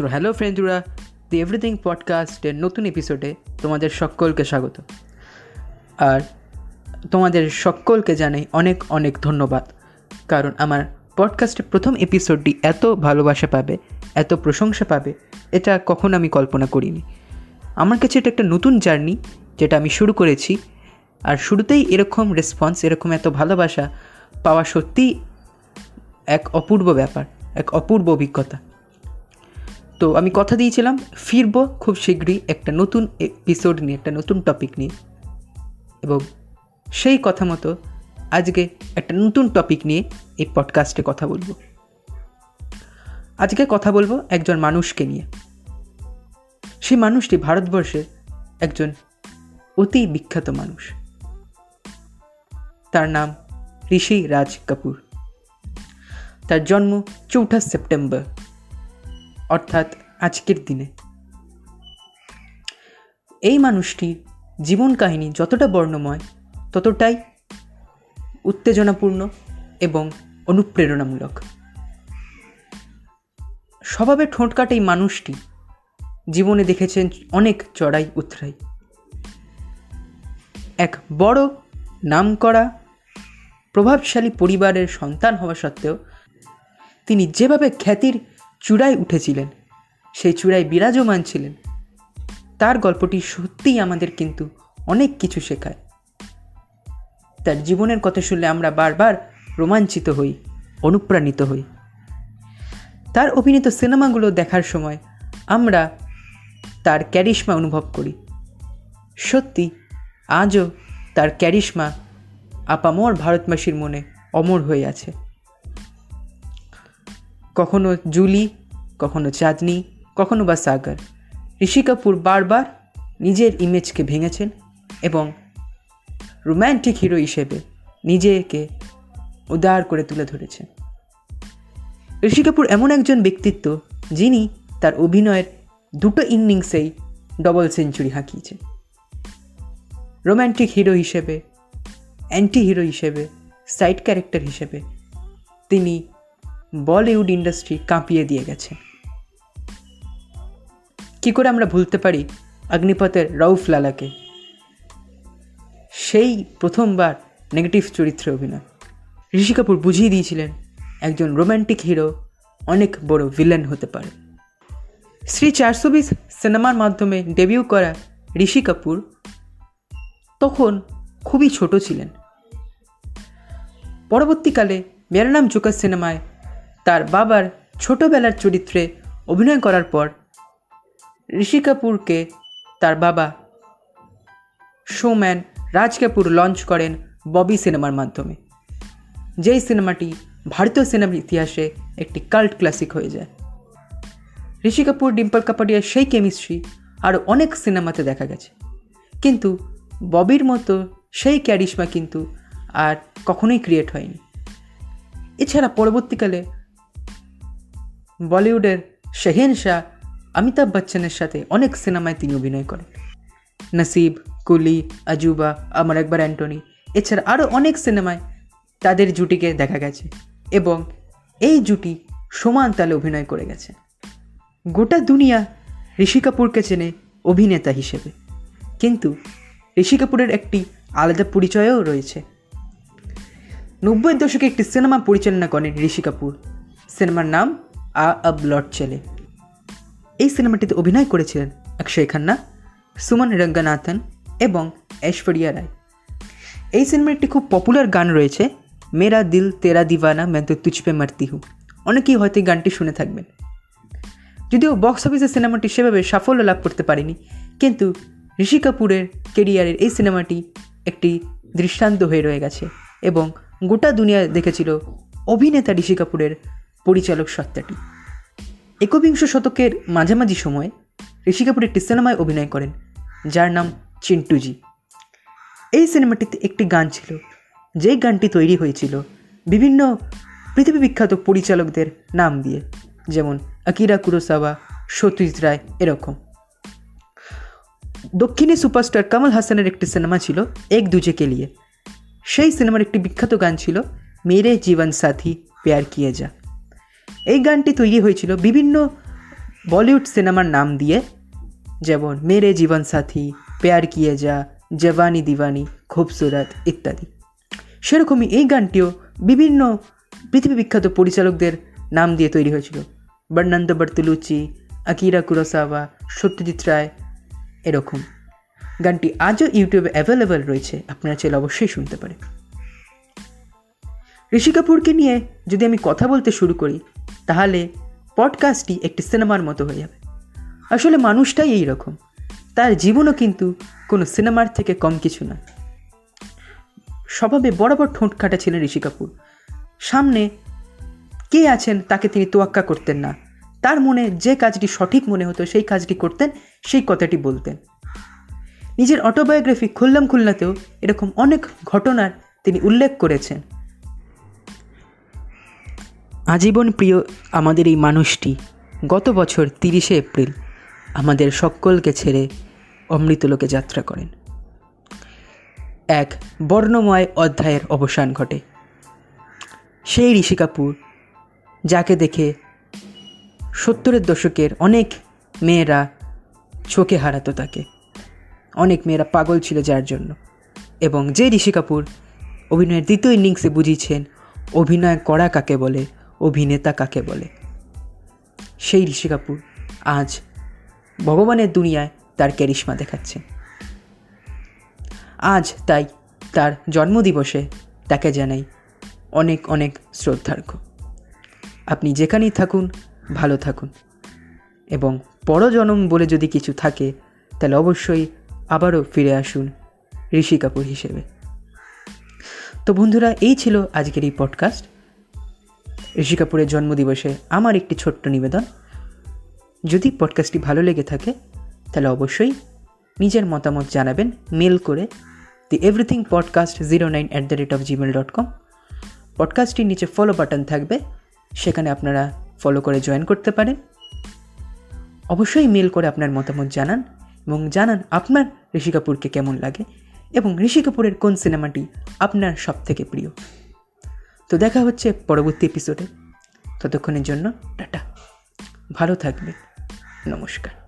তো হ্যালো ফ্রেন্ডুরা দি এভরিথিং পডকাস্টের নতুন এপিসোডে তোমাদের সকলকে স্বাগত। আর তোমাদের সকলকে জানাই অনেক অনেক ধন্যবাদ। কারণ আমার পডকাস্টের প্রথম এপিসোডটি এত ভালোবাসা পাবে, এত প্রশংসা পাবে, এটা কখন আমি কল্পনা করিনি। আমার কাছে এটা একটা নতুন জার্নি, যেটা আমি শুরু করেছি। আর শুরুতেই এরকম রেসপন্স এরকম এত ভালোবাসা পাওয়া সত্যিই এক অপূর্ব ব্যাপার, এক অপূর্ব অভিজ্ঞতা। তো আমি কথা দিয়েছিলাম, ফিরব খুব শীঘ্রই একটা নতুন এপিসোড নিয়ে, একটা নতুন টপিক নিয়ে। এবং সেই কথা মতো আজকে একটা নতুন টপিক নিয়ে এই পডকাস্টে কথা বলব। আজকে কথা বলব একজন মানুষকে নিয়ে। সেই মানুষটি ভারতবর্ষের একজন অতি বিখ্যাত মানুষ। তার নাম ঋষি রাজ কাপুর। তার জন্ম চৌঠা সেপ্টেম্বর অর্থাৎ আজকের দিনে। এই মানুষটির জীবন কাহিনী যতটা বর্ণময়, ততটাই উত্তেজনাপূর্ণ এবং অনুপ্রেরণামূলক। স্বভাবে ঠোঁটকাট এই মানুষটি। জীবনে দেখেছেন অনেক চড়াই উথরাই এক বড় নাম করা প্রভাবশালী পরিবারের সন্তান হওয়া সত্ত্বেও তিনি যেভাবে খ্যাতির চূড়ায় উঠেছিলেন। সেই চূড়ায় বিরাজমান ছিলেন। তার গল্পটি সত্যিই আমাদের কিন্তু অনেক কিছু শেখায়। তার জীবনের কথা শুনলে আমরা বারবার রোমাঞ্চিত হই, অনুপ্রাণিত হই। তার অভিনীত সিনেমাগুলো দেখার সময় আমরা তার ক্যারিশমা অনুভব করি। সত্যি, আজও তার ক্যারিশমা আপামর ভারতবাসীর মনে অমর হয়ে আছে। কখনো জুলি, কখনো চাঁদনি, কখনো বা সাগর। ঋষি কাপুর বারবার নিজের ইমেজকে ভেঙেছেন এবং রোম্যান্টিক হিরো হিসেবে নিজেকে উদার করে তুলে ধরেছেন। ঋষি কাপুর এমন একজন ব্যক্তিত্ব যিনি তার অভিনয়ের দুটো ইনিংসেই ডবল সেঞ্চুরি হাঁকিয়েছেন। রোম্যান্টিক হিরো হিসেবে অ্যান্টি হিরো হিসেবে সাইড ক্যারেক্টার হিসেবে তিনি বলিউড ইন্ডাস্ট্রি কাঁপিয়ে দিয়ে গেছে। কি করে আমরা ভুলতে পারি অগ্নিপথের রউফ লালাকে? সেই প্রথমবার নেগেটিভ চরিত্রে অভিনয়। ঋষি কাপুর বুঝিয়ে দিয়েছিলেন, একজন রোম্যান্টিক হিরো অনেক বড় ভিলেন হতে পারে। শ্রী চারশো বিশ সিনেমার মাধ্যমে ডেবিউ করা ঋষি কাপুর তখন খুবই ছোট ছিলেন। পরবর্তীকালে মেরা নাম জোকার সিনেমায় তার বাবার ছোটবেলার চরিত্রে অভিনয় করার পর ঋষি কাপুরকে তার বাবা শোম্যান রাজ কাপুর লঞ্চ করেন ববি সিনেমার মাধ্যমে। যেই সিনেমাটি ভারতীয় সিনেমার ইতিহাসে একটি কাল্ট ক্লাসিক হয়ে যায়। ঋষি কাপুর, ডিম্পল কাপাডিয়ার সেই কেমিস্ট্রি আরও অনেক সিনেমাতে দেখা গেছে। কিন্তু ববির মতো সেই ক্যারিশমা কিন্তু আর কখনোই ক্রিয়েট হয়নি। এছাড়া পরবর্তীকালে বলিউডের শেহেন শাহ, অমিতাভ বচ্চনের সাথে অনেক সিনেমায় তিনি অভিনয় করেন। নসিব, কুলি, আজুবা আমার একবার অ্যান্টনি, এছাড়া আরও অনেক সিনেমায় তাদের জুটিকে দেখা গেছে এবং এই জুটি সমান তালে অভিনয় করে গেছে। গোটা দুনিয়া ঋষি কাপুরকে চেনে অভিনেতা হিসেবে। কিন্তু ঋষি কাপুরের একটি আলাদা পরিচয়ও রয়েছে। নব্বই দশকে একটি সিনেমা পরিচালনা করেন ঋষি কাপুর। সিনেমার নাম আ আব লট চেলে। এই সিনেমাটিতে অভিনয় করেছিলেন অক্ষয় খান্না, সুমন রঙ্গনাথন এবং ঐশ্বরিয়া রায়। এই সিনেমার একটি খুব পপুলার গান রয়েছে, মেরা দিল তেরা দিওয়ানা मैं তো তুঝ পে মারতি হু অনেকেই হয়তো এই গানটি শুনে থাকবেন। যদিও বক্স অফিসে সিনেমাটি সেভাবে সাফল্য লাভ করতে পারেনি, কিন্তু ঋষি কাপুরের কেরিয়ারের এই সিনেমাটি একটি দৃষ্টান্ত হয়ে রয়ে গেছে এবং গোটা দুনিয়া দেখেছিল অভিনেতা ঋষি কাপুরের পরিচালক সত্তাটি একবিংশ শতকের মাঝামাঝি সময়ে ঋষি কাপুর একটি সিনেমায় অভিনয় করেন, যার নাম চিন্টুজি। এই সিনেমাটিতে একটি গান ছিল। যেই গানটি তৈরি হয়েছিল, বিভিন্ন পৃথিবী বিখ্যাত পরিচালকদের নাম দিয়ে, যেমন আকিরা কুরোসাওয়া সতীশ রায় এরকম। দক্ষিণী সুপারস্টার কমল হাসানের একটি সিনেমা ছিল, এক দুজেকে লিয়ে। সেই সিনেমার একটি বিখ্যাত গান ছিল, মেরে জীবন সাথী, প্যার কিয়ে যা। এই গানটি তৈরি হয়েছিল বিভিন্ন বলিউড সিনেমার নাম দিয়ে, যেমন মেরে জীবন সাথী, প্যার কিয়ে যা জওয়ানি দিওয়ানি খুবসুরত ইত্যাদি। সেরকমই এই গানটিও বিভিন্ন পৃথিবী বিখ্যাত পরিচালকদের নাম দিয়ে তৈরি হয়েছিল। Bernardo Bertolucci, Akira Kurosawa, Satyajit Ray, এরকম। গানটি আজও ইউটিউবে অ্যাভেলেবেল রয়েছে, আপনারা চাইলে অবশ্যই শুনতে পারেন। ঋষি কাপুরকে নিয়ে যদি আমি কথা বলতে শুরু করি তাহলে পডকাস্টটি একটি সিনেমার মতো হয়ে যাবে। আসলে মানুষটাই এই রকম তার জীবনও কিন্তু কোনো সিনেমার থেকে কম কিছু না স্বভাবে বরাবর ঠোঁট কাটা ছিলেন ঋষি কাপুর। সামনে কে আছেন তাকে তিনি তোয়াক্কা করতেন না। তার মনে যে কাজটি সঠিক মনে হতো, সেই কাজটি করতেন, সেই কথাটি বলতেন। নিজের অটোবায়োগ্রাফি খুললাম খুলনাতেও এরকম অনেক ঘটনার তিনি উল্লেখ করেছেন। আজীবন প্রিয় আমাদের এই মানুষটি, গত বছর তিরিশে এপ্রিল আমাদের সকলকে ছেড়ে অমৃতলোকে যাত্রা করেন। এক বর্ণময় অধ্যায়ের অবসান ঘটে। সেই ঋষি কাপুর, যাকে দেখে সত্তরের দশকের অনেক মেয়েরা চোখে হারাতো তাকে। অনেক মেয়েরা পাগল ছিল যার জন্য। এবং যে ঋষি কাপুর অভিনয়ের দ্বিতীয় ইনিংসে বুঝিয়েছেন, অভিনয় করা কাকে বলে অভিনেতা কাকে বলে? সেই ঋষি কাপুর আজ ভগবানের দুনিয়ায় তার ক্যারিশমা দেখাচ্ছে। আজ তাই তার জন্মদিবসে তাকে জানাই অনেক অনেক শ্রদ্ধার্ঘ্য। আপনি যেখানেই থাকুন, ভালো থাকুন। এবং পরজনম বলে যদি কিছু থাকে, তাহলে অবশ্যই আবারও ফিরে আসুন ঋষি কাপুর হিসেবে। তো বন্ধুরা, এই ছিল আজকের এই পডকাস্ট ঋষি কাপুরের জন্মদিবসে আমার একটি ছোট্ট নিবেদন। যদি পডকাস্টটি ভালো লেগে থাকে, তাহলে অবশ্যই নিজের মতামত জানাবেন মেল করে the everything podcast zero nine at the rate of Gmail dot com পডকাস্টটির নিচে ফলো বাটন থাকবে, সেখানে আপনারা ফলো করে জয়েন করতে পারেন। অবশ্যই মেল করে আপনার মতামত জানান এবং জানান আপনার ঋষি কাপুরকে কেমন লাগে এবং ঋষি কাপুরের কোন সিনেমাটি আপনার সব থেকে প্রিয়। তো দেখা হচ্ছে পরবর্তী এপিসোডে ততক্ষণের জন্য টাটা। ভালো থাকবে নমস্কার।